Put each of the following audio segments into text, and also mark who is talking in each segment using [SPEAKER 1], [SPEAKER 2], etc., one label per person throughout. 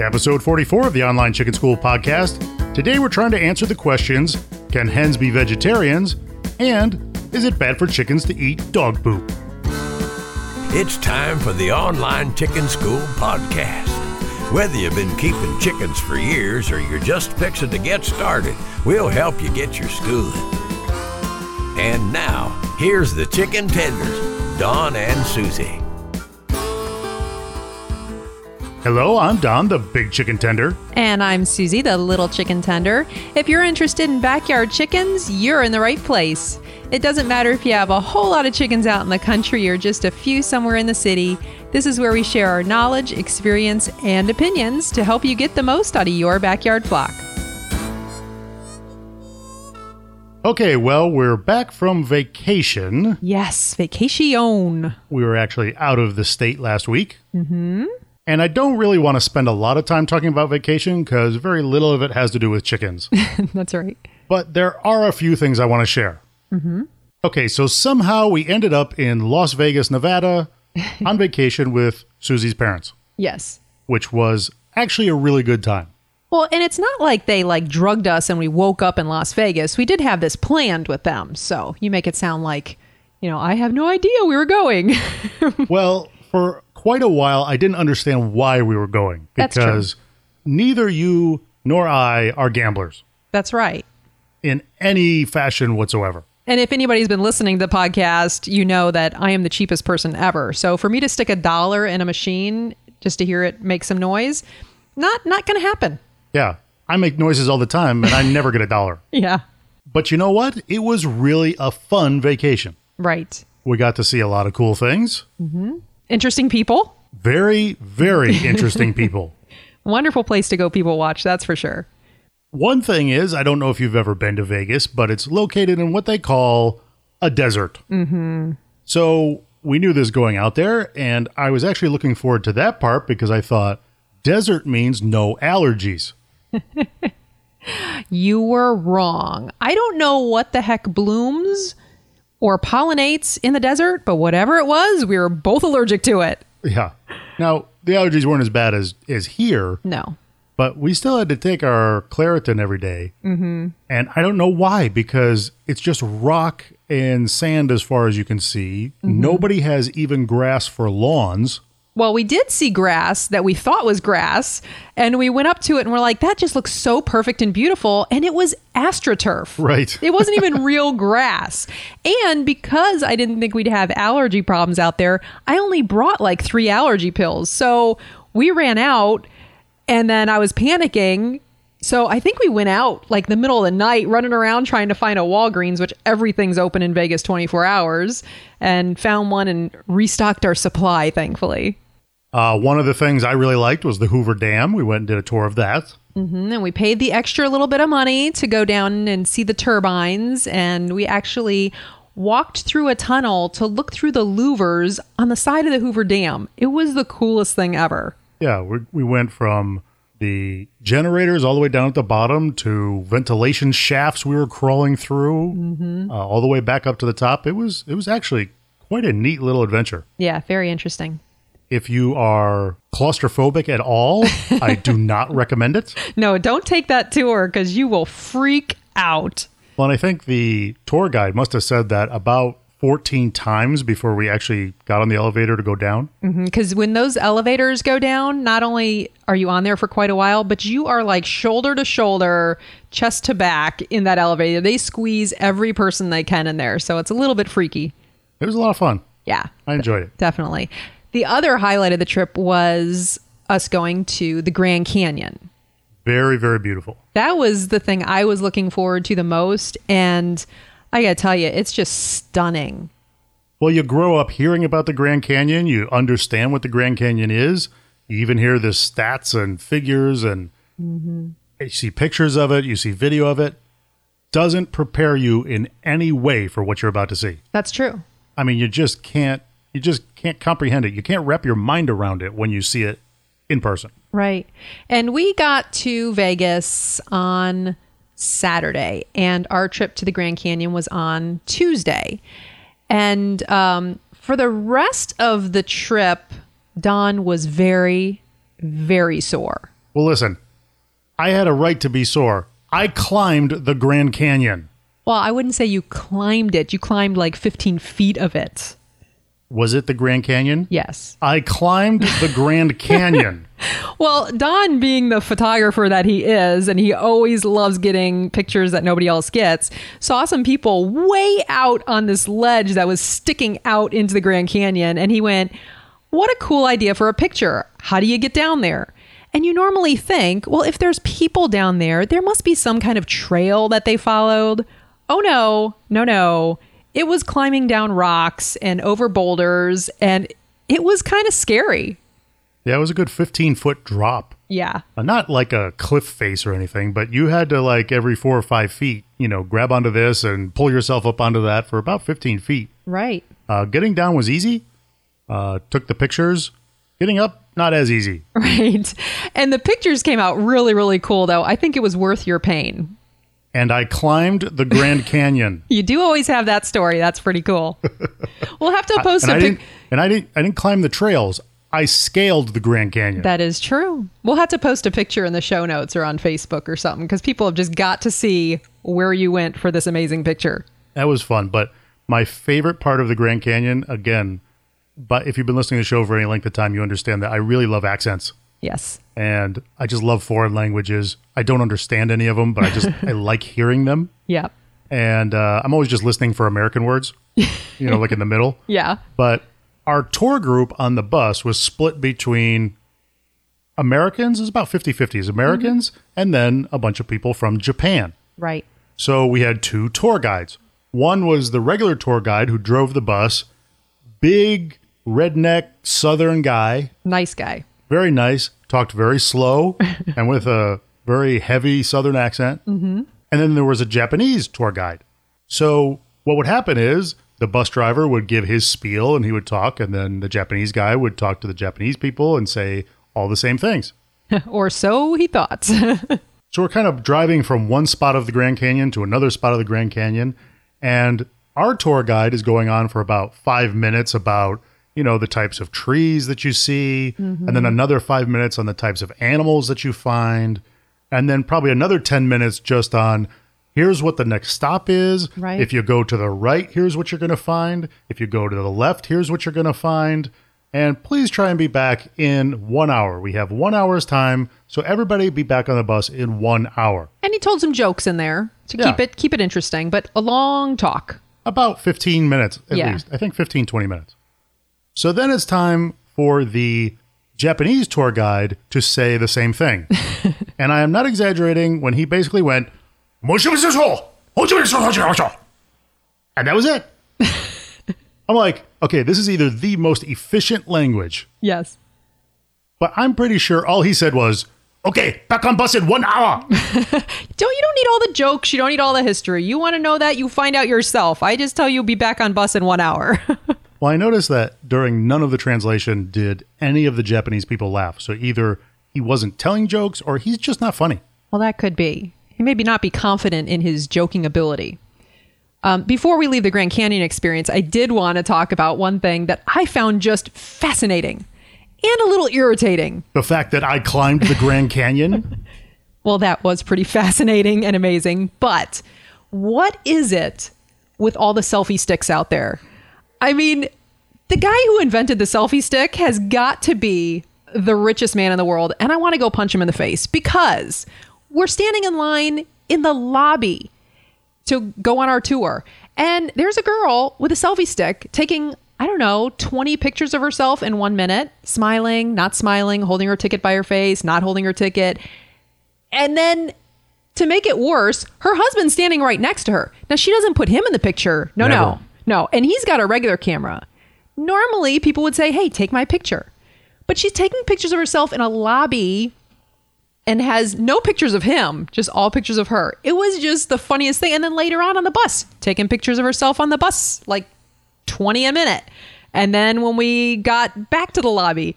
[SPEAKER 1] Episode 44 of the Online Chicken School podcast. Today we're trying to answer the questions Can hens be vegetarians? And is it bad for chickens to eat dog poop?
[SPEAKER 2] It's time for the Online Chicken School podcast. Whether you've been keeping chickens for years or you're just fixing to get started, we'll help you get your schooling. And now, here's the chicken tenders, Don and Suzy.
[SPEAKER 1] Hello, I'm Don, the big chicken tender.
[SPEAKER 3] And I'm Suzy, the little chicken tender. If you're interested in backyard chickens, you're in the right place. It doesn't matter if you have a whole lot of chickens out in the country or just a few somewhere in the city. This is where we share our knowledge, experience, and opinions to help you get the most out of your backyard flock.
[SPEAKER 1] Okay, well, we're back from vacation.
[SPEAKER 3] Yes, vacation.
[SPEAKER 1] We were actually out of the state last week. Mm-hmm. And I don't really want to spend a lot of time talking about vacation because very little of it has to do with chickens.
[SPEAKER 3] That's right.
[SPEAKER 1] but there are a few things I want to share. Mm-hmm. Okay, so somehow we ended up in Las Vegas, Nevada on vacation with Suzy's parents,
[SPEAKER 3] Yes.
[SPEAKER 1] which was actually a really good time.
[SPEAKER 3] Well, and it's not like they like drugged us and we woke up in Las Vegas. We did have this planned with them. So you make it sound like, you know, I have no idea we were going.
[SPEAKER 1] Well, for quite a while, I didn't understand why we were going because neither you nor I are gamblers
[SPEAKER 3] That's right.
[SPEAKER 1] in any fashion whatsoever.
[SPEAKER 3] And if anybody's been listening to the podcast, you know that I am the cheapest person ever. So for me to stick a dollar in a machine just to hear it make some noise, not not going to happen.
[SPEAKER 1] Yeah, I make noises all the time and I never get a dollar.
[SPEAKER 3] Yeah.
[SPEAKER 1] But you know what? It was really a fun vacation.
[SPEAKER 3] Right.
[SPEAKER 1] We got to see a lot of cool things. Mm-hmm.
[SPEAKER 3] Interesting people.
[SPEAKER 1] Very, very interesting people.
[SPEAKER 3] Wonderful place to go people watch, that's for sure.
[SPEAKER 1] One thing is, I don't know if you've ever been to Vegas, but it's located in what they call a desert. Mm-hmm. So we knew this going out there, and I was actually looking forward to that part because I thought desert means no allergies.
[SPEAKER 3] You were wrong. I don't know what the heck blooms or pollinates in the desert, but whatever it was, we were both allergic to it.
[SPEAKER 1] Yeah. Now, the allergies weren't as bad as, as here,
[SPEAKER 3] No.
[SPEAKER 1] but we still had to take our Claritin every day. Mm-hmm. And I don't know why, because it's just rock and sand as far as you can see. Nobody has even grass for lawns.
[SPEAKER 3] Well, we did see grass that we thought was grass, and we went up to it and we're like, that just looks so perfect and beautiful. And it was astroturf.
[SPEAKER 1] Right.
[SPEAKER 3] It wasn't even real grass. And because I didn't think we'd have allergy problems out there, I only brought like three allergy pills. So we ran out, and then I was panicking. So I think we went out like the middle of the night running around trying to find a Walgreens, which everything's open in Vegas 24 hours, and found one and restocked our supply, thankfully.
[SPEAKER 1] Uh, one of the things I really liked was the Hoover Dam. We went and did a tour of that.
[SPEAKER 3] Mhm, And we paid the extra little bit of money to go down and see the turbines. And we actually walked through a tunnel to look through the louvers on the side of the Hoover Dam. It was the coolest thing ever.
[SPEAKER 1] Yeah, we, we went from the generators all the way down at the bottom to ventilation shafts we were crawling through, uh, all the way back up to the top. It was it was actually quite a neat little adventure.
[SPEAKER 3] Yeah, very interesting.
[SPEAKER 1] If you are claustrophobic at all, I do not recommend it.
[SPEAKER 3] No, don't take that tour because you will freak out.
[SPEAKER 1] Well, and I think the tour guide must have said that about 14 times before we actually got on the elevator to go down.
[SPEAKER 3] Mm-hmm, because when those elevators go down, not only are you on there for quite a while, but you are like shoulder to shoulder, chest to back in that elevator. They squeeze every person they can in there. So it's a little bit freaky.
[SPEAKER 1] It was a lot of fun.
[SPEAKER 3] Yeah.
[SPEAKER 1] I enjoyed it.
[SPEAKER 3] Definitely. The other highlight of the trip was us going to the Grand Canyon.
[SPEAKER 1] Very, very beautiful.
[SPEAKER 3] That was the thing I was looking forward to the most. And I got to tell you, it's just stunning.
[SPEAKER 1] Well, you grow up hearing about the Grand Canyon, you understand what the Grand Canyon is. You even hear the stats and figures, and mm-hmm. you see pictures of it, you see video of it. Doesn't prepare you in any way for what you're about to see.
[SPEAKER 3] That's true.
[SPEAKER 1] I mean, you just can't, you just can't comprehend it. You can't wrap your mind around it when you see it in person.
[SPEAKER 3] Right. And we got to Vegas on Saturday, and our trip to the Grand Canyon was on Tuesday. And um, for the rest of the trip, Don was very, very sore.
[SPEAKER 1] Well, listen, I had a right to be sore. I climbed the Grand Canyon.
[SPEAKER 3] Well, I wouldn't say you climbed it. You climbed like 15 feet of it.
[SPEAKER 1] Was it the Grand Canyon?
[SPEAKER 3] Yes.
[SPEAKER 1] I climbed the Grand Canyon.
[SPEAKER 3] Well, Don, being the photographer that he is, and he always loves getting pictures that nobody else gets, saw some people way out on this ledge that was sticking out into the Grand Canyon. And he went, What a cool idea for a picture. How do you get down there? And you normally think, well, if there's people down there, there must be some kind of trail that they followed. Oh, no, no, no. It was climbing down rocks and over boulders, and it was kind of scary.
[SPEAKER 1] Yeah, it was a good 15 foot drop.
[SPEAKER 3] Yeah.
[SPEAKER 1] Uh, not like a cliff face or anything, but you had to, like, every four or five feet, you know, grab onto this and pull yourself up onto that for about 15 feet.
[SPEAKER 3] Right.
[SPEAKER 1] Uh, getting down was easy. Uh, took the pictures. Getting up, not as easy.
[SPEAKER 3] Right. And the pictures came out really, really cool, though. I think it was worth your pain.
[SPEAKER 1] And I climbed the Grand Canyon.
[SPEAKER 3] You do always have that story. That's pretty cool. we'll have to post
[SPEAKER 1] and
[SPEAKER 3] a
[SPEAKER 1] I
[SPEAKER 3] pic.
[SPEAKER 1] didn't and I didn't I didn't climb the trails. I scaled the Grand Canyon.
[SPEAKER 3] That is true. We'll have to post a picture in the show notes or on Facebook or something because people have just got to see where you went for this amazing picture.
[SPEAKER 1] That was fun. But my favorite part of the Grand Canyon, again, but if you've been listening to the show for any length of time, you understand that I really love accents.
[SPEAKER 3] Yes.
[SPEAKER 1] And I just love foreign languages. I don't understand any of them, but I just I like hearing them.
[SPEAKER 3] Yeah.
[SPEAKER 1] And uh, I'm always just listening for American words, you know, like in the middle.
[SPEAKER 3] Yeah.
[SPEAKER 1] But our tour group on the bus was split between Americans, is about 50 50s, Americans, and then a bunch of people from Japan.
[SPEAKER 3] Right.
[SPEAKER 1] So we had two tour guides. One was the regular tour guide who drove the bus, big redneck southern guy,
[SPEAKER 3] Nice guy.
[SPEAKER 1] Very nice, talked very slow and with a very heavy southern accent. Mm-hmm. And then there was a Japanese tour guide. So what would happen is the bus driver would give his spiel and he would talk, and then the Japanese guy would talk to the Japanese people and say all the same things.
[SPEAKER 3] or so he thought.
[SPEAKER 1] So we're kind of driving from one spot of the Grand Canyon to another spot of the Grand Canyon. And our tour guide is going on for about five minutes about, you know, the types of trees that you see, and then mm-hmm. another five minutes on the types of animals that you find. And then probably another 10 minutes just on here's what the next stop is.
[SPEAKER 3] Right.
[SPEAKER 1] If you go to the right, here's what you're going to find. If you go to the left, here's what you're going to find. And please try and be back in one hour. We have one hour's time, so everybody be back on the bus in one hour.
[SPEAKER 3] and he told some jokes in there to
[SPEAKER 1] Yeah.
[SPEAKER 3] keep it keep it interesting, but a long talk.
[SPEAKER 1] About 15 minutes at
[SPEAKER 3] Yeah.
[SPEAKER 1] least. I think 15, 20 minutes. So then it's time for the Japanese tour guide to say the same thing. and I am not exaggerating when he basically went, and that was it. I'm like, okay, this is either the most efficient language,
[SPEAKER 3] Yes.
[SPEAKER 1] but I'm pretty sure all he said was, okay, back on bus in one hour.
[SPEAKER 3] Don't you don't need all the jokes, you don't need all the history. You want to know that, you find out yourself. I just tell you be back on bus in 1 hour.
[SPEAKER 1] Well, I noticed that during none of the translation did any of the Japanese people laugh. So either he wasn't telling jokes or he's just not funny.
[SPEAKER 3] Well, that could be. He maybe not be confident in his joking ability. Um, before we leave the Grand Canyon experience, I did want to talk about one thing that I found just fascinating and a little irritating.
[SPEAKER 1] The fact that I climbed the Grand Canyon,
[SPEAKER 3] Well, that was pretty fascinating and amazing. But what is it with all the selfie sticks out there? I mean, the guy who invented the selfie stick has got to be the richest man in the world. And I want to go punch him in the face because we're standing in line in the lobby to go on our tour. And there's a girl with a selfie stick taking, I don't know, 20 pictures of herself in one minute, smiling, not smiling, holding her ticket by her face, not holding her ticket. And then to make it worse, her husband's standing right next to her. Now, she doesn't put him in the picture. No,
[SPEAKER 1] Never.
[SPEAKER 3] no, no. And he's got a regular camera. Normally, people would say, hey, take my picture. But she's taking pictures of herself in a lobby and has no pictures of him, just all pictures of her. It was just the funniest thing. And then later on on the bus, taking pictures of herself on the bus, like 20 a minute. And then when we got back to the lobby,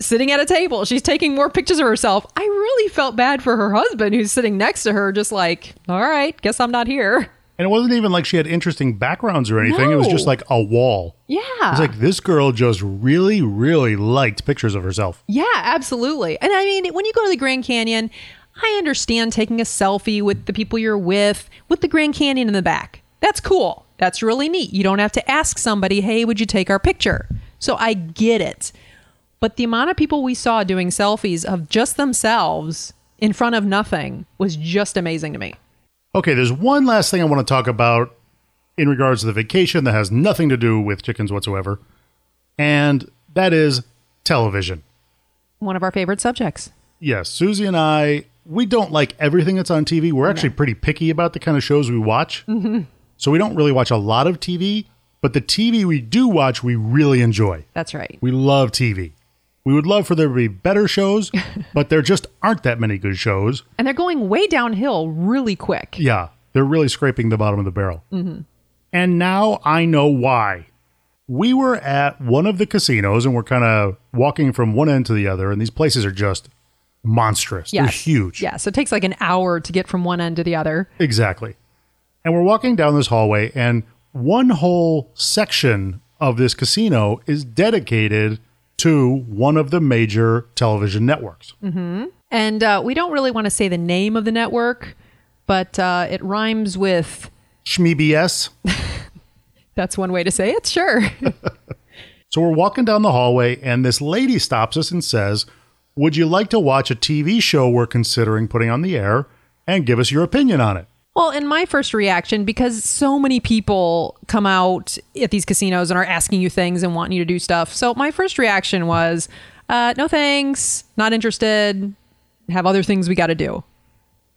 [SPEAKER 3] sitting at a table, she's taking more pictures of herself. I really felt bad for her husband who's sitting next to her, just like, all right, guess I'm not here.
[SPEAKER 1] And it wasn't even like she had interesting backgrounds or anything. It was just like a wall.
[SPEAKER 3] Yeah.
[SPEAKER 1] It's like this girl just really, really liked pictures of herself.
[SPEAKER 3] Yeah, absolutely. And I mean, when you go to the Grand Canyon, I understand taking a selfie with the people you're with, with the Grand Canyon in the back. That's cool. That's really neat. You don't have to ask somebody, hey, would you take our picture? So I get it. But the amount of people we saw doing selfies of just themselves in front of nothing was just amazing to me.
[SPEAKER 1] Okay, there's one last thing I want to talk about in regards to the vacation that has nothing to do with chickens whatsoever, and that is television.
[SPEAKER 3] One of our favorite subjects.
[SPEAKER 1] Yes, Suzy and I, we don't like everything that's on TV. We're actually pretty picky about the kind of shows we watch. Mm-hmm. So we don't really watch a lot of TV, but the TV we do watch, we really enjoy.
[SPEAKER 3] That's right.
[SPEAKER 1] We love TV. We would love for there to be better shows, but there just aren't that many good shows.
[SPEAKER 3] And they're going way downhill really quick.
[SPEAKER 1] Yeah, they're really scraping the bottom of the barrel. Mm-hmm. And now I know why. We were at one of the casinos and we're kind of walking from one end to the other, and these places are just monstrous. They're huge.
[SPEAKER 3] Yeah. So it takes like an hour to get from one end to the other.
[SPEAKER 1] Exactly. And we're walking down this hallway, and one whole section of this casino is dedicated to one of the major television networks.
[SPEAKER 3] And uh, we don't really want to say the name of the network, but uh, it rhymes with.
[SPEAKER 1] ShmeBS.
[SPEAKER 3] That's one way to say it. Sure.
[SPEAKER 1] So we're walking down the hallway, and this lady stops us and says, Would you like to watch a TV show we're considering putting on the air and give us your opinion on it?
[SPEAKER 3] Well, in my first reaction, because so many people come out at these casinos and are asking you things and wanting you to do stuff. So my first reaction was, uh, no thanks, not interested, have other things we got to do.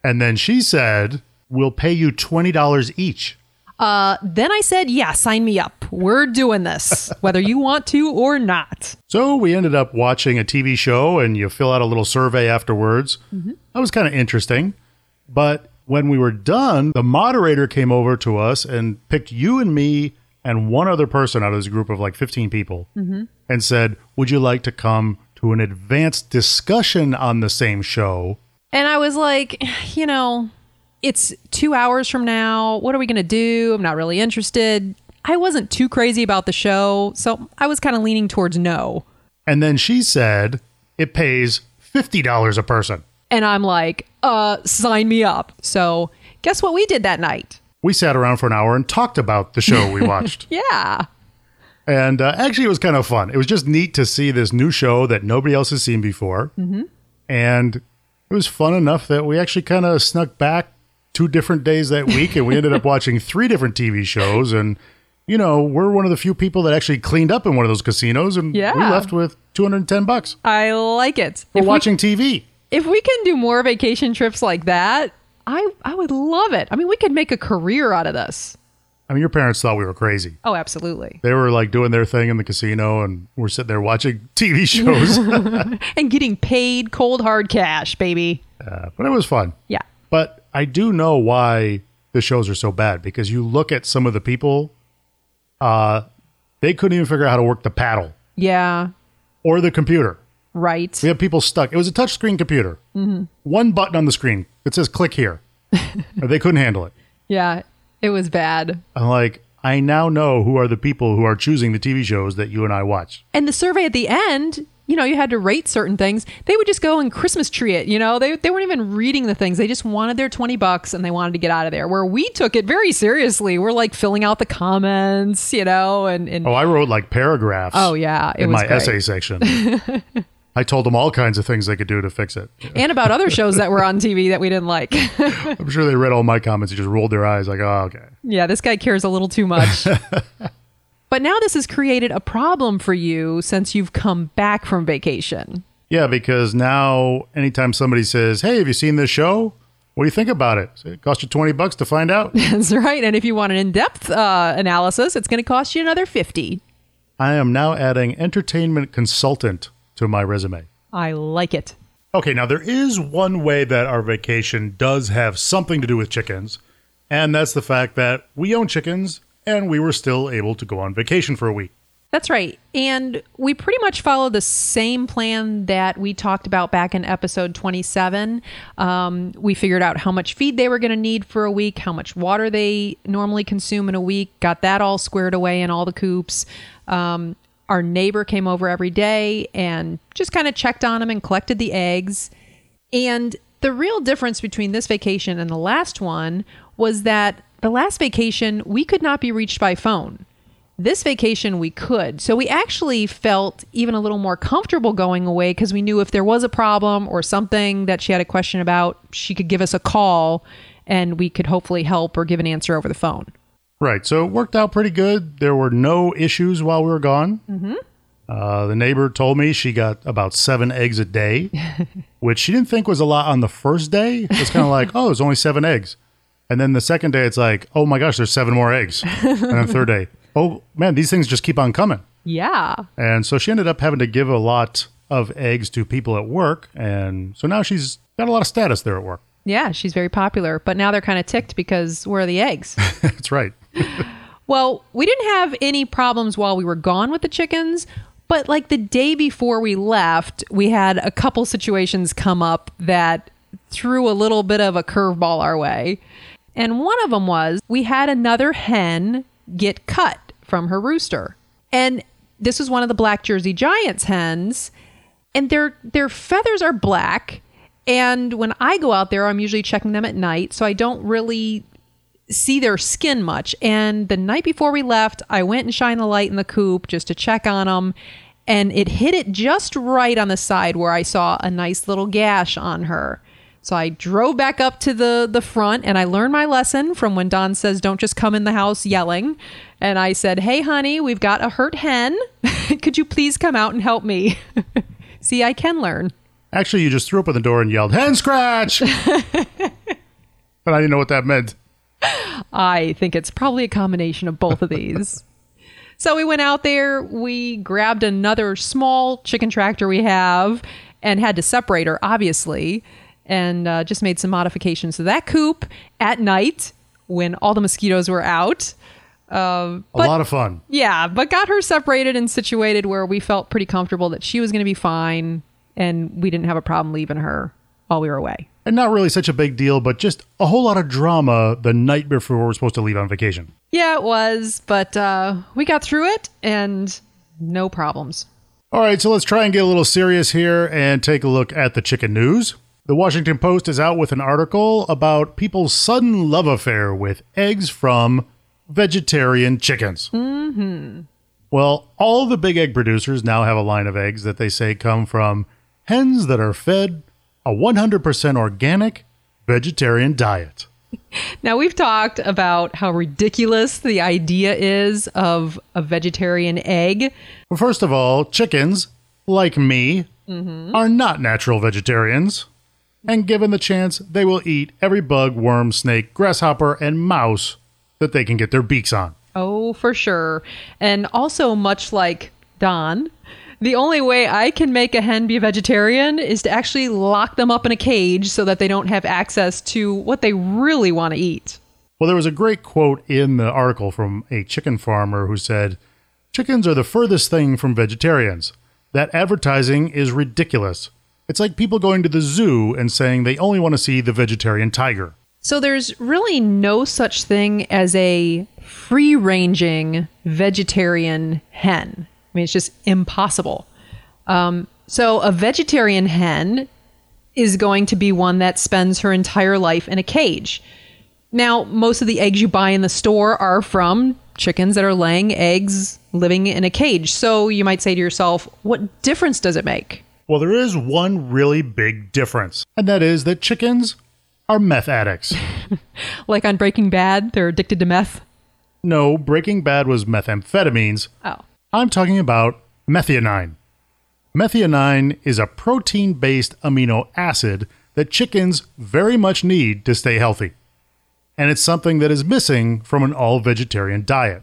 [SPEAKER 1] And then she said, We'll pay you $20 each.
[SPEAKER 3] Uh, then I said, yeah, sign me up. We're doing this, whether you want to or not.
[SPEAKER 1] So we ended up watching a TV show, and you fill out a little survey afterwards. That was kind of interesting. But when we were done, the moderator came over to us and picked you and me and one other person out of this group of like 15 people mm-hmm. and said, Would you like to come to an advanced discussion on the same show?
[SPEAKER 3] And I was like, you know, it's two hours from now. What are we going to do? I'm not really interested. I wasn't too crazy about the show. So I was kind of leaning towards no.
[SPEAKER 1] And then she said, It pays $50 a person.
[SPEAKER 3] And I'm like, uh, sign me up. So guess what we did that night?
[SPEAKER 1] We sat around for an hour and talked about the show we watched.
[SPEAKER 3] Yeah.
[SPEAKER 1] And uh, actually, it was kind of fun. It was just neat to see this new show that nobody else has seen before. Mm-hmm. And it was fun enough that we actually kind of snuck back two different days that week and we ended up watching three different TV shows. And, you know, we're one of the few people that actually cleaned up in one of those casinos and
[SPEAKER 3] Yeah.
[SPEAKER 1] we left with 210 bucks
[SPEAKER 3] I like it.
[SPEAKER 1] for
[SPEAKER 3] If we-
[SPEAKER 1] watching TV.
[SPEAKER 3] If we can do more vacation trips like that, I I would love it. I mean, we could make a career out of this.
[SPEAKER 1] I mean, your parents thought we were crazy.
[SPEAKER 3] Oh, absolutely.
[SPEAKER 1] They were like doing their thing in the casino and we're sitting there watching TV shows.
[SPEAKER 3] And getting paid cold hard cash, baby.
[SPEAKER 1] Uh, but it was fun.
[SPEAKER 3] Yeah.
[SPEAKER 1] But I do know why the shows are so bad because you look at some of the people, uh, they couldn't even figure out how to work the paddle
[SPEAKER 3] Yeah.
[SPEAKER 1] or the computer.
[SPEAKER 3] Right.
[SPEAKER 1] We have people stuck. It was a touchscreen computer. Mm-hmm. One button on the screen that says click here. they couldn't handle it.
[SPEAKER 3] Yeah. It was bad.
[SPEAKER 1] I'm like, I now know who are the people who are choosing the TV shows that you and I watch.
[SPEAKER 3] And the survey at the end, you know, you had to rate certain things. They would just go and Christmas tree it, you know. They they weren't even reading the things. They just wanted their 20 bucks and they wanted to get out of there. Where we took it very seriously. We're like filling out the comments, you know, and and
[SPEAKER 1] Oh, I wrote like paragraphs.
[SPEAKER 3] Oh, yeah, it
[SPEAKER 1] in
[SPEAKER 3] was
[SPEAKER 1] my
[SPEAKER 3] great.
[SPEAKER 1] essay section. I told them all kinds of things they could do to fix it.
[SPEAKER 3] and about other shows that were on TV that we didn't like.
[SPEAKER 1] I'm sure they read all my comments and just rolled their eyes like, oh, okay.
[SPEAKER 3] Yeah, this guy cares a little too much. but now this has created a problem for you since you've come back from vacation.
[SPEAKER 1] Yeah, because now anytime somebody says, "Hey, have you seen this show? What do you think about it?" It cost you twenty bucks to find out.
[SPEAKER 3] That's right. And if you want an in-depth uh, analysis, it's going to cost you another 50.
[SPEAKER 1] I am now adding entertainment consultant to my resume.
[SPEAKER 3] I like it.
[SPEAKER 1] Okay, now there is one way that our vacation does have something to do with chickens, and that's the fact that we own chickens and we were still able to go on vacation for a week.
[SPEAKER 3] That's right. And we pretty much follow the same plan that we talked about back in episode 27. Um, we figured out how much feed they were going to need for a week, how much water they normally consume in a week, got that all squared away in all the coops. Um, our neighbor came over every day and just kind of checked on them and collected the eggs. And the real difference between this vacation and the last one was that the last vacation, we could not be reached by phone. This vacation, we could. So we actually felt even a little more comfortable going away because we knew if there was a problem or something that she had a question about, she could give us a call and we could hopefully help or give an answer over the phone.
[SPEAKER 1] Right. So it worked out pretty good. There were no issues while we were gone. Mm-hmm. Uh, the neighbor told me she got about seven eggs a day, which she didn't think was a lot on the first day. It's kind of like, oh, it's only seven eggs. And then the second day, it's like, oh my gosh, there's seven more eggs. and then the third day, oh man, these things just keep on coming.
[SPEAKER 3] Yeah.
[SPEAKER 1] And so she ended up having to give a lot of eggs to people at work. And so now she's got a lot of status there at work.
[SPEAKER 3] Yeah, she's very popular. But now they're kind of ticked because where are the eggs?
[SPEAKER 1] That's right.
[SPEAKER 3] well, we didn't have any problems while we were gone with the chickens. But like the day before we left, we had a couple situations come up that threw a little bit of a curveball our way. And one of them was we had another hen get cut from her rooster. And this was one of the black Jersey Giants hens, and their their feathers are black. And when I go out there, I'm usually checking them at night, so I don't really see their skin much. And the night before we left, I went and shined the light in the coop just to check on them, and it hit it just right on the side where I saw a nice little gash on her. So I drove back up to the the front and I learned my lesson from when Don says don't just come in the house yelling. And I said, "Hey honey, we've got a hurt hen. Could you please come out and help me?" See, I can learn.
[SPEAKER 1] Actually, you just threw open the door and yelled, "Hen scratch!" but I didn't know what that meant.
[SPEAKER 3] I think it's probably a combination of both of these. so we went out there, we grabbed another small chicken tractor we have and had to separate her obviously and uh, just made some modifications to that coop at night when all the mosquitoes were out.
[SPEAKER 1] Uh, but, a lot of fun.
[SPEAKER 3] Yeah, but got her separated and situated where we felt pretty comfortable that she was going to be fine and we didn't have a problem leaving her while we were away.
[SPEAKER 1] And not really such a big deal, but just a whole lot of drama the night before we were supposed to leave on vacation.
[SPEAKER 3] Yeah, it was, but uh, we got through it and no problems.
[SPEAKER 1] All right, so let's try and get a little serious here and take a look at the chicken news. The Washington Post is out with an article about people's sudden love affair with eggs from vegetarian chickens.
[SPEAKER 3] Mm-hmm.
[SPEAKER 1] Well, all the big egg producers now have a line of eggs that they say come from hens that are fed a 100% organic vegetarian diet.
[SPEAKER 3] Now, we've talked about how ridiculous the idea is of a vegetarian egg.
[SPEAKER 1] Well, first of all, chickens, like me, mm-hmm. are not natural vegetarians and given the chance, they will eat every bug, worm, snake, grasshopper, and mouse that they can get their beaks on.
[SPEAKER 3] Oh, for sure. And also, much like Don, the only way I can make a hen be a vegetarian is to actually lock them up in a cage so that they don't have access to what they really want to eat.
[SPEAKER 1] Well, there was a great quote in the article from a chicken farmer who said, Chickens are the furthest thing from vegetarians. That advertising is ridiculous. It's like people going to the zoo and saying they only want to see the vegetarian tiger.
[SPEAKER 3] So there's really no such thing as a free ranging vegetarian hen. I mean, it's just impossible. Um, so a vegetarian hen is going to be one that spends her entire life in a cage. Now, most of the eggs you buy in the store are from chickens that are laying eggs living in a cage. So you might say to yourself, what difference does it make?
[SPEAKER 1] Well, there is one really big difference, and that is that chickens are meth addicts.
[SPEAKER 3] like on Breaking Bad, they're addicted to meth?
[SPEAKER 1] No, Breaking Bad was methamphetamines.
[SPEAKER 3] Oh.
[SPEAKER 1] I'm talking about methionine. Methionine is a protein based amino acid that chickens very much need to stay healthy. And it's something that is missing from an all vegetarian diet.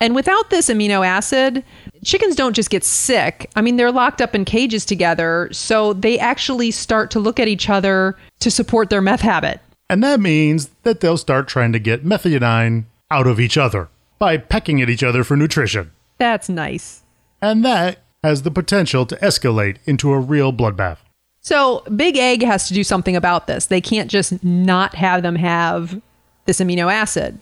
[SPEAKER 3] And without this amino acid, chickens don't just get sick. I mean, they're locked up in cages together, so they actually start to look at each other to support their meth habit.
[SPEAKER 1] And that means that they'll start trying to get methionine out of each other by pecking at each other for nutrition.
[SPEAKER 3] That's nice.
[SPEAKER 1] And that has the potential to escalate into a real bloodbath.
[SPEAKER 3] So, Big Egg has to do something about this. They can't just not have them have this amino acid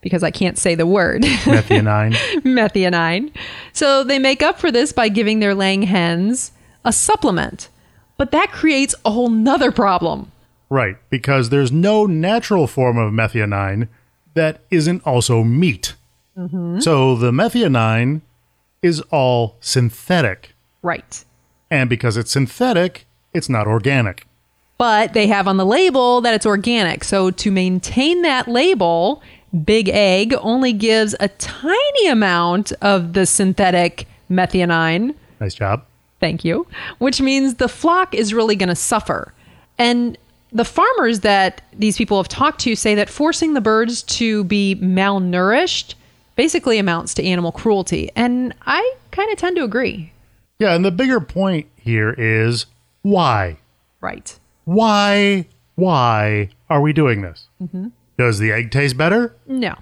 [SPEAKER 3] because I can't say the word
[SPEAKER 1] Methionine.
[SPEAKER 3] methionine. So, they make up for this by giving their laying hens a supplement. But that creates a whole nother problem.
[SPEAKER 1] right, because there's no natural form of methionine that isn't also meat. Mm-hmm. So the methionine is all synthetic.
[SPEAKER 3] Right.
[SPEAKER 1] And because it's synthetic, it's not organic.
[SPEAKER 3] But they have on the label that it's organic. So, to maintain that label, Big Egg only gives a tiny amount of the synthetic methionine.
[SPEAKER 1] Nice job.
[SPEAKER 3] Thank you. Which means the flock is really going to suffer. And the farmers that these people have talked to say that forcing the birds to be malnourished basically amounts to animal cruelty. And I kind of tend to agree.
[SPEAKER 1] Yeah, and the bigger point here is why?
[SPEAKER 3] Right.
[SPEAKER 1] Why, why are we doing this? Mm-hmm. Does the egg taste better?
[SPEAKER 3] No,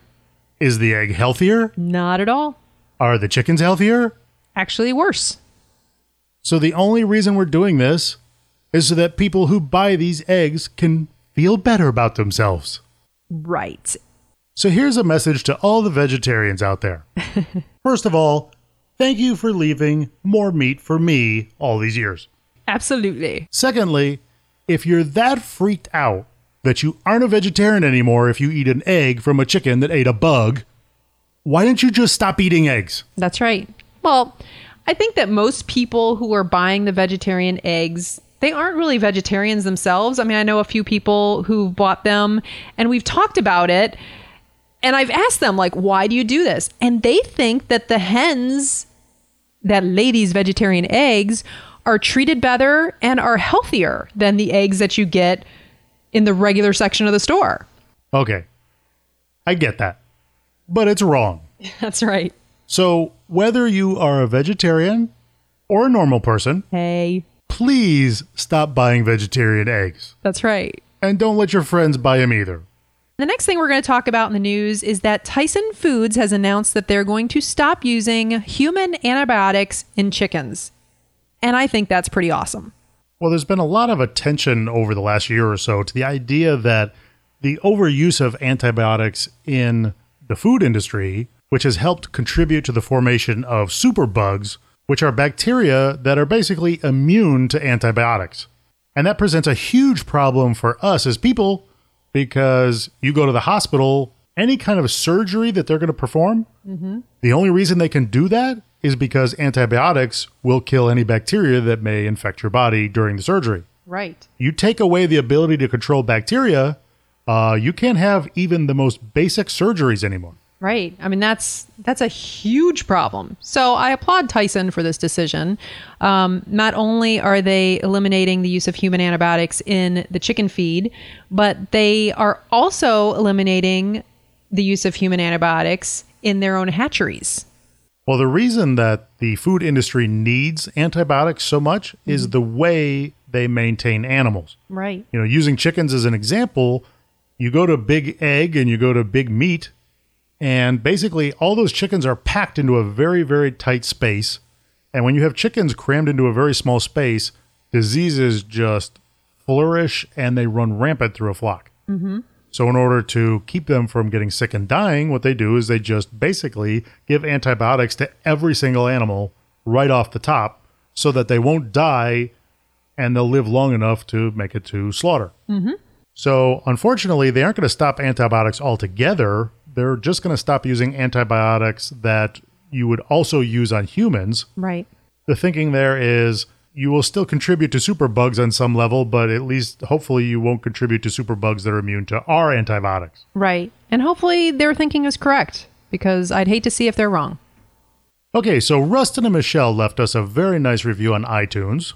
[SPEAKER 1] Is the egg healthier?
[SPEAKER 3] not at all.
[SPEAKER 1] Are the chickens healthier?
[SPEAKER 3] Actually, worse.
[SPEAKER 1] So the only reason we're doing this is so that people who buy these eggs can feel better about themselves.
[SPEAKER 3] Right.
[SPEAKER 1] So here's a message to all the vegetarians out there. First of all, thank you for leaving more meat for me all these years.
[SPEAKER 3] Absolutely.
[SPEAKER 1] Secondly, if you're that freaked out that you aren't a vegetarian anymore if you eat an egg from a chicken that ate a bug, why don't you just stop eating eggs?
[SPEAKER 3] That's right. Well, I think that most people who are buying the vegetarian eggs, they aren't really vegetarians themselves. I mean, I know a few people who bought them and we've talked about it. And I've asked them, like, why do you do this? And they think that the hens that lay these vegetarian eggs are treated better and are healthier than the eggs that you get in the regular section of the store.
[SPEAKER 1] Okay, I get that, but it's wrong.
[SPEAKER 3] That's right.
[SPEAKER 1] So, whether you are a vegetarian or a normal person,
[SPEAKER 3] Hey,
[SPEAKER 1] please stop buying vegetarian eggs.
[SPEAKER 3] that's right.
[SPEAKER 1] And don't let your friends buy them either.
[SPEAKER 3] The next thing we're going to talk about in the news is that Tyson Foods has announced that they're going to stop using human antibiotics in chickens. And I think that's pretty awesome.
[SPEAKER 1] Well, there's been a lot of attention over the last year or so to the idea that the overuse of antibiotics in the food industry, which has helped contribute to the formation of superbugs, which are bacteria that are basically immune to antibiotics. And that presents a huge problem for us as people because you go to the hospital, any kind of surgery that they're going to perform, the only reason they can do that is because antibiotics will kill any bacteria that may infect your body during the surgery.
[SPEAKER 3] Right.
[SPEAKER 1] You take away the ability to control bacteria, uh, you can't have even the most basic surgeries anymore.
[SPEAKER 3] Right. I mean that's that's a huge problem. So I applaud Tyson for this decision. Um, not only are they eliminating the use of human antibiotics in the chicken feed, but they are also eliminating the use of human antibiotics in their own hatcheries.
[SPEAKER 1] Well, the reason that the food industry needs antibiotics so much is the way they maintain animals.
[SPEAKER 3] Right.
[SPEAKER 1] You know, using chickens as an example, you go to Big Egg and you go to Big Meat, and basically all those chickens are packed into a very, very tight space. And when you have chickens crammed into a very small space, diseases just flourish and they run rampant through a flock. Mm-hmm. So, in order to keep them from getting sick and dying, what they do is they just basically give antibiotics to every single animal right off the top so that they won't die and they'll live long enough to make it to slaughter. So, unfortunately, they aren't going to stop antibiotics altogether. They're just going to stop using antibiotics that you would also use on humans.
[SPEAKER 3] Right.
[SPEAKER 1] The thinking there is you will still contribute to superbugs on some level, but at least hopefully you won't contribute to superbugs that are immune to our antibiotics.
[SPEAKER 3] Right. And hopefully their thinking is correct because I'd hate to see if they're wrong.
[SPEAKER 1] Okay, so Rustin and Michelle left us a very nice review on iTunes.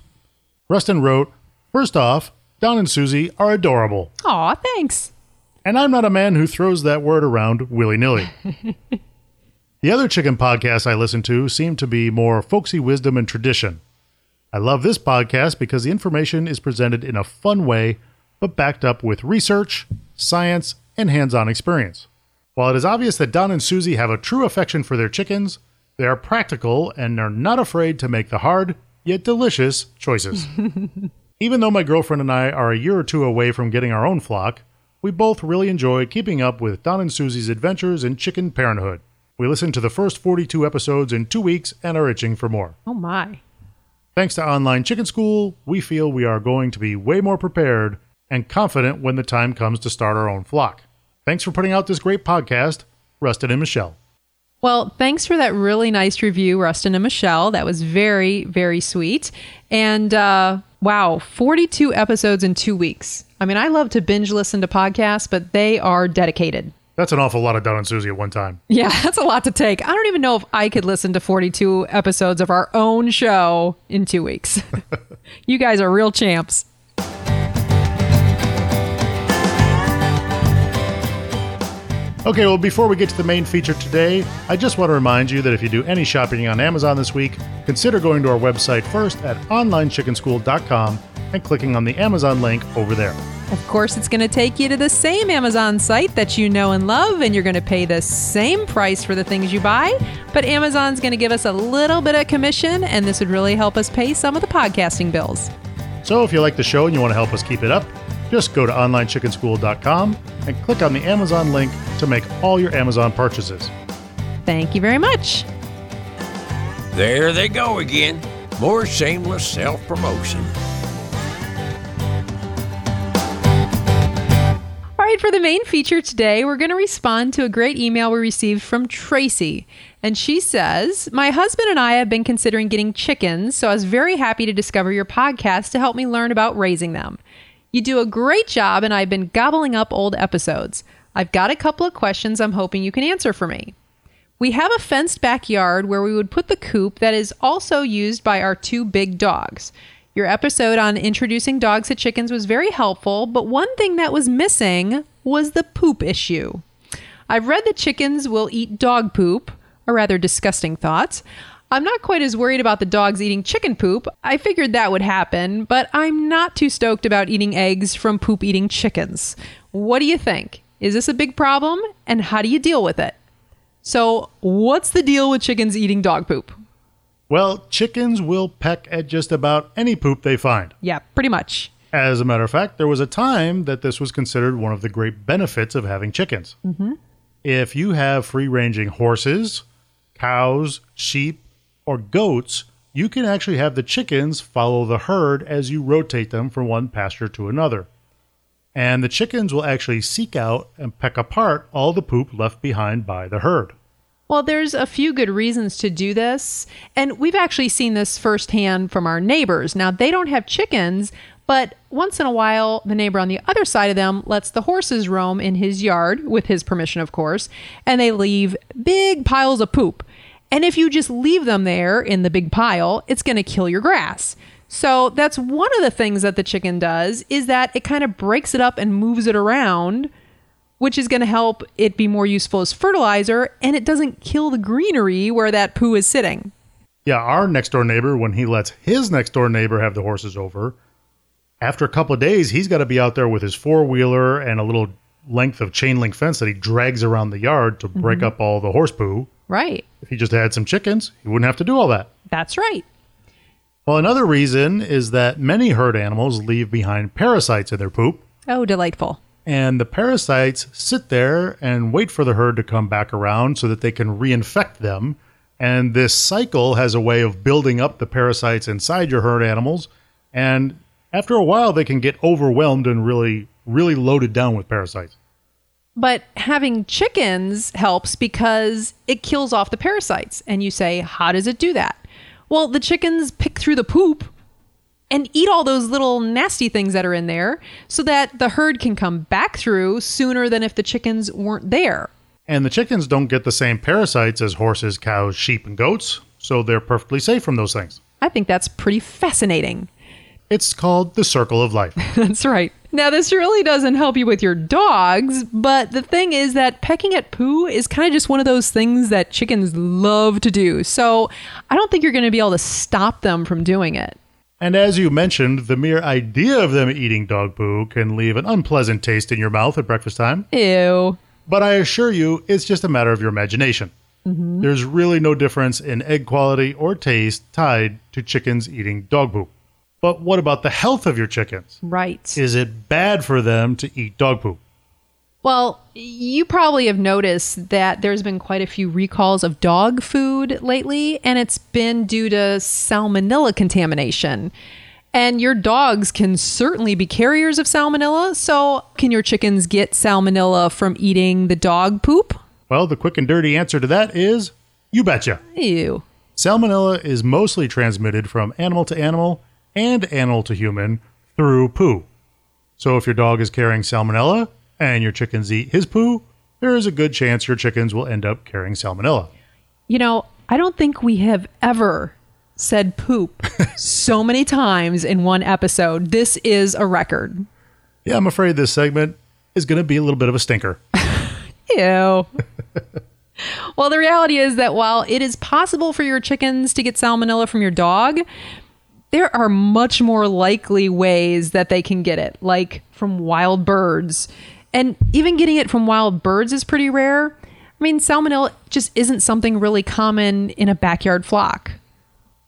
[SPEAKER 1] Rustin wrote, First off, Don and Suzy are adorable.
[SPEAKER 3] Aw, thanks.
[SPEAKER 1] And I'm not a man who throws that word around willy nilly. the other chicken podcasts I listen to seem to be more folksy wisdom and tradition. I love this podcast because the information is presented in a fun way, but backed up with research, science, and hands on experience. While it is obvious that Don and Suzy have a true affection for their chickens, They are practical and are not afraid to make the hard, yet delicious, choices. Even though my girlfriend and I are a year or two away from getting our own flock, we both really enjoy keeping up with Don and Suzy's adventures in chicken parenthood. We listened to the first 42 episodes in two weeks and are itching for more.
[SPEAKER 3] Oh my.
[SPEAKER 1] Thanks to Online Chicken School, we feel we are going to be way more prepared and confident when the time comes to start our own flock. Thanks for putting out this great podcast, Rustin and Michelle.
[SPEAKER 3] Well, thanks for that really nice review, Rustin and Michelle. That was very, very sweet. And uh, wow, 42 episodes in two weeks. I mean, I love to binge listen to podcasts, but they are dedicated.
[SPEAKER 1] That's an awful lot of Don and Suzy at one time.
[SPEAKER 3] Yeah, that's a lot to take. I don't even know if I could listen to 42 episodes of our own show in two weeks. you guys are real champs.
[SPEAKER 1] Okay, well, before we get to the main feature today, I just want to remind you that if you do any shopping on Amazon this week, consider going to our website first at onlinechickenschool.com and clicking on the Amazon link over there.
[SPEAKER 3] Of course, it's going to take you to the same Amazon site that you know and love, and you're going to pay the same price for the things you buy. But Amazon's going to give us a little bit of commission, and this would really help us pay some of the podcasting bills.
[SPEAKER 1] So if you like the show and you want to help us keep it up, just go to onlinechickenschool.com and click on the Amazon link to make all your Amazon purchases.
[SPEAKER 3] Thank you very much.
[SPEAKER 2] There they go again. More shameless self promotion.
[SPEAKER 3] For the main feature today, we're going to respond to a great email we received from Tracy. And she says, My husband and I have been considering getting chickens, so I was very happy to discover your podcast to help me learn about raising them. You do a great job, and I've been gobbling up old episodes. I've got a couple of questions I'm hoping you can answer for me. We have a fenced backyard where we would put the coop that is also used by our two big dogs. Your episode on introducing dogs to chickens was very helpful, but one thing that was missing was the poop issue. I've read that chickens will eat dog poop, a rather disgusting thought. I'm not quite as worried about the dogs eating chicken poop. I figured that would happen, but I'm not too stoked about eating eggs from poop eating chickens. What do you think? Is this a big problem? And how do you deal with it? So, what's the deal with chickens eating dog poop?
[SPEAKER 1] Well, chickens will peck at just about any poop they find.
[SPEAKER 3] Yeah, pretty much.
[SPEAKER 1] As a matter of fact, there was a time that this was considered one of the great benefits of having chickens. Mm-hmm. If you have free ranging horses, cows, sheep, or goats, you can actually have the chickens follow the herd as you rotate them from one pasture to another. And the chickens will actually seek out and peck apart all the poop left behind by the herd.
[SPEAKER 3] Well, there's a few good reasons to do this. And we've actually seen this firsthand from our neighbors. Now, they don't have chickens, but once in a while, the neighbor on the other side of them lets the horses roam in his yard, with his permission, of course, and they leave big piles of poop. And if you just leave them there in the big pile, it's going to kill your grass. So that's one of the things that the chicken does is that it kind of breaks it up and moves it around, which is going to help it be more useful as fertilizer and it doesn't kill the greenery where that poo is sitting.
[SPEAKER 1] Yeah, our next door neighbor, when he lets his next door neighbor have the horses over, after a couple of days, he's got to be out there with his four wheeler and a little length of chain link fence that he drags around the yard to break mm-hmm. up all the horse poo.
[SPEAKER 3] Right.
[SPEAKER 1] If he just had some chickens, he wouldn't have to do all that.
[SPEAKER 3] That's right.
[SPEAKER 1] Well, another reason is that many herd animals leave behind parasites in their poop.
[SPEAKER 3] Oh, delightful.
[SPEAKER 1] And the parasites sit there and wait for the herd to come back around so that they can reinfect them. And this cycle has a way of building up the parasites inside your herd animals. And after a while, they can get overwhelmed and really, really loaded down with parasites.
[SPEAKER 3] But having chickens helps because it kills off the parasites. And you say, how does it do that? Well, the chickens pick through the poop and eat all those little nasty things that are in there so that the herd can come back through sooner than if the chickens weren't there.
[SPEAKER 1] And the chickens don't get the same parasites as horses, cows, sheep, and goats, so they're perfectly safe from those things.
[SPEAKER 3] I think that's pretty fascinating.
[SPEAKER 1] It's called the circle of life.
[SPEAKER 3] That's right. Now, this really doesn't help you with your dogs, but the thing is that pecking at poo is kind of just one of those things that chickens love to do. So I don't think you're going to be able to stop them from doing it.
[SPEAKER 1] And as you mentioned, the mere idea of them eating dog poo can leave an unpleasant taste in your mouth at breakfast time.
[SPEAKER 3] Ew.
[SPEAKER 1] But I assure you, it's just a matter of your imagination. Mm-hmm. There's really no difference in egg quality or taste tied to chickens eating dog poop. But what about the health of your chickens?
[SPEAKER 3] Right.
[SPEAKER 1] Is it bad for them to eat dog poop?
[SPEAKER 3] Well, you probably have noticed that there's been quite a few recalls of dog food lately, and it's been due to salmonella contamination. And your dogs can certainly be carriers of salmonella. So, can your chickens get salmonella from eating the dog poop?
[SPEAKER 1] Well, the quick and dirty answer to that is you betcha.
[SPEAKER 3] Ew.
[SPEAKER 1] Salmonella is mostly transmitted from animal to animal and animal to human through poo. So if your dog is carrying salmonella and your chickens eat his poo, there is a good chance your chickens will end up carrying salmonella.
[SPEAKER 3] You know, I don't think we have ever said poop so many times in one episode. This is a record.
[SPEAKER 1] Yeah, I'm afraid this segment is going to be a little bit of a stinker.
[SPEAKER 3] Ew. well, the reality is that while it is possible for your chickens to get salmonella from your dog, there are much more likely ways that they can get it, like from wild birds. And even getting it from wild birds is pretty rare. I mean, salmonella just isn't something really common in a backyard flock.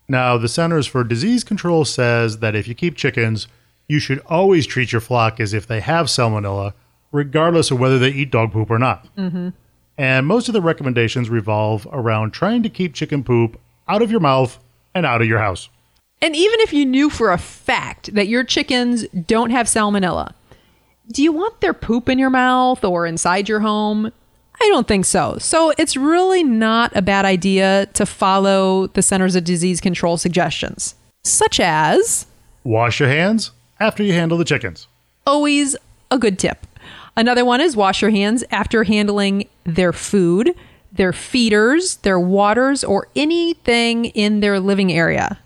[SPEAKER 1] Now, the Centers for Disease Control says that if you keep chickens, you should always treat your flock as if they have salmonella, regardless of whether they eat dog poop or not. Mm-hmm. And most of the recommendations revolve around trying to keep chicken poop out of your mouth and out of your house.
[SPEAKER 3] And even if you knew for a fact that your chickens don't have salmonella, do you want their poop in your mouth or inside your home? I don't think so. So it's really not a bad idea to follow the Centers of Disease Control suggestions, such as
[SPEAKER 1] Wash your hands after you handle the chickens.
[SPEAKER 3] always a good tip. Another one is wash your hands after handling their food, their feeders, their waters, or anything in their living area.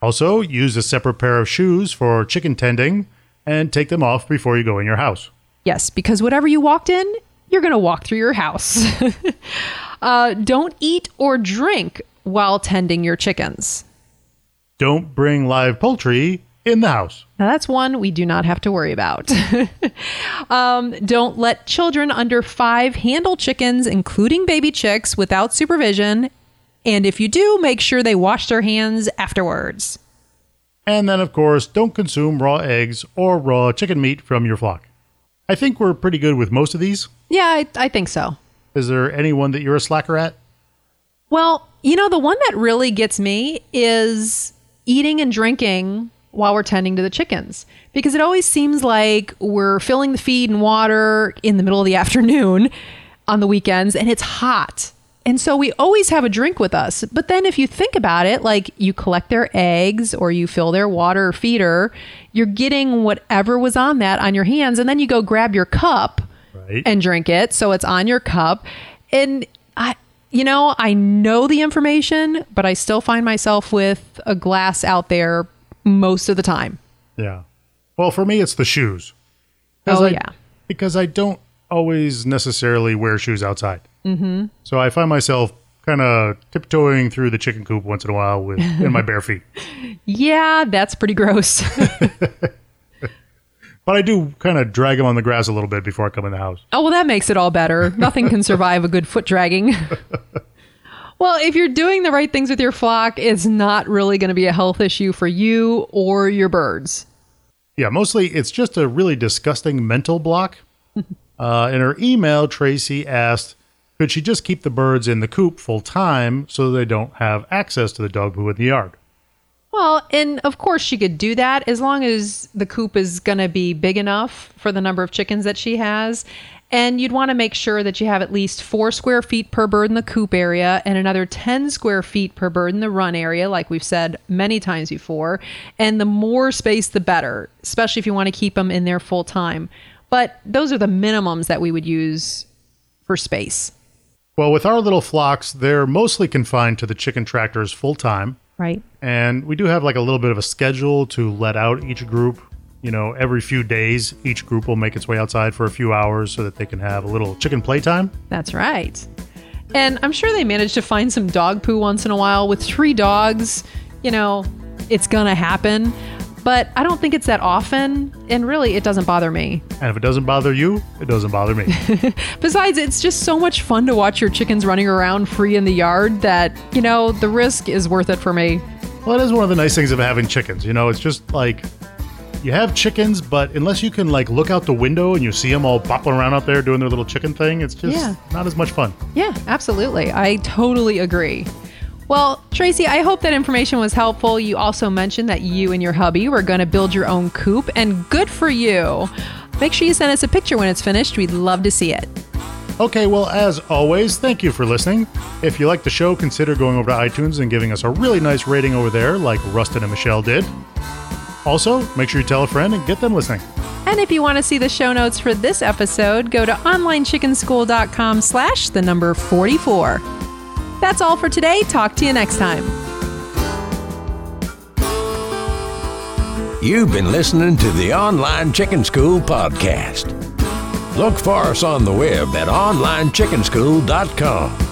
[SPEAKER 1] Also, use a separate pair of shoes for chicken tending and take them off before you go in your house.
[SPEAKER 3] Yes, because whatever you walked in, you're going to walk through your house. uh, don't eat or drink while tending your chickens.
[SPEAKER 1] Don't bring live poultry in the house.
[SPEAKER 3] Now, that's one we do not have to worry about. um, don't let children under five handle chickens, including baby chicks, without supervision. And if you do, make sure they wash their hands afterwards.
[SPEAKER 1] And then, of course, don't consume raw eggs or raw chicken meat from your flock. I think we're pretty good with most of these.
[SPEAKER 3] Yeah, I, I think so.
[SPEAKER 1] Is there any one that you're a slacker at?
[SPEAKER 3] Well, you know, the one that really gets me is eating and drinking while we're tending to the chickens because it always seems like we're filling the feed and water in the middle of the afternoon on the weekends and it's hot. And so we always have a drink with us. But then if you think about it, like you collect their eggs or you fill their water feeder, you're getting whatever was on that on your hands and then you go grab your cup
[SPEAKER 1] Right.
[SPEAKER 3] and drink it. So it's on your cup. And I, you know, I know the information, but I still find myself with a glass out there most of the time.
[SPEAKER 1] yeah. Well, for me, it's the shoes.
[SPEAKER 3] Oh,
[SPEAKER 1] I-
[SPEAKER 3] yeah.
[SPEAKER 1] Because I don't always necessarily wear shoes outside. Mm-hmm. So I find myself kind of tiptoeing through the chicken coop once in a while with in my bare feet.
[SPEAKER 3] Yeah, that's pretty gross.
[SPEAKER 1] But I do kind of drag them on the grass a little bit before I come in the house.
[SPEAKER 3] oh, well, that makes it all better. Nothing can survive a good foot dragging. well, if you're doing the right things with your flock, it's not really going to be a health issue for you or your birds.
[SPEAKER 1] Yeah, mostly it's just a really disgusting mental block. uh, in her email, Tracy asked, could she just keep the birds in the coop full time so they don't have access to the dog poo in the yard?
[SPEAKER 3] Well, and of course she could do that as long as the coop is going to be big enough for the number of chickens that she has. And you'd want to make sure that you have at least four square feet per bird in the coop area and another 10 square feet per bird in the run area, like we've said many times before. And the more space, the better, especially if you want to keep them in there full time. But those are the minimums that we would use for space,
[SPEAKER 1] Well, with our little flocks, they're mostly confined to the chicken tractors full time.
[SPEAKER 3] right?
[SPEAKER 1] And we do have like a little bit of a schedule to let out each group. You know, every few days, each group will make its way outside for a few hours so that they can have a little chicken playtime.
[SPEAKER 3] That's right. And I'm sure they managed to find some dog poo once in a while. With three dogs, you know, it's going to happen. But I don't think it's that often, and really, it doesn't bother me.
[SPEAKER 1] And if it doesn't bother you, it doesn't bother me.
[SPEAKER 3] Besides, it's just so much fun to watch your chickens running around free in the yard that, you know, the risk is worth it for me.
[SPEAKER 1] well, it is one of the nice things of having chickens. You know, it's just like you have chickens, but unless you can like look out the window and you see them all bopping around out there doing their little chicken thing, it's just
[SPEAKER 3] Yeah.
[SPEAKER 1] not as much fun.
[SPEAKER 3] Yeah, absolutely. I totally agree. Well, Tracy, I hope that information was helpful. You also mentioned that you and your hubby were going to build your own coop, and good for you. Make sure you send us a picture when it's finished. We'd love to see it.
[SPEAKER 1] Okay, well, as always, thank you for listening. If you like the show, consider going over to iTunes and giving us a really nice rating over there, like Rustin and Michelle did. Also, make sure you tell a friend and get them listening.
[SPEAKER 3] And if you want to see the show notes for this episode, go to onlinechickenschool.com slash the number 44. That's all for today. Talk to you next time.
[SPEAKER 2] You've been listening to the Online Chicken School podcast. Look for us on the web at onlinechickenschool.com.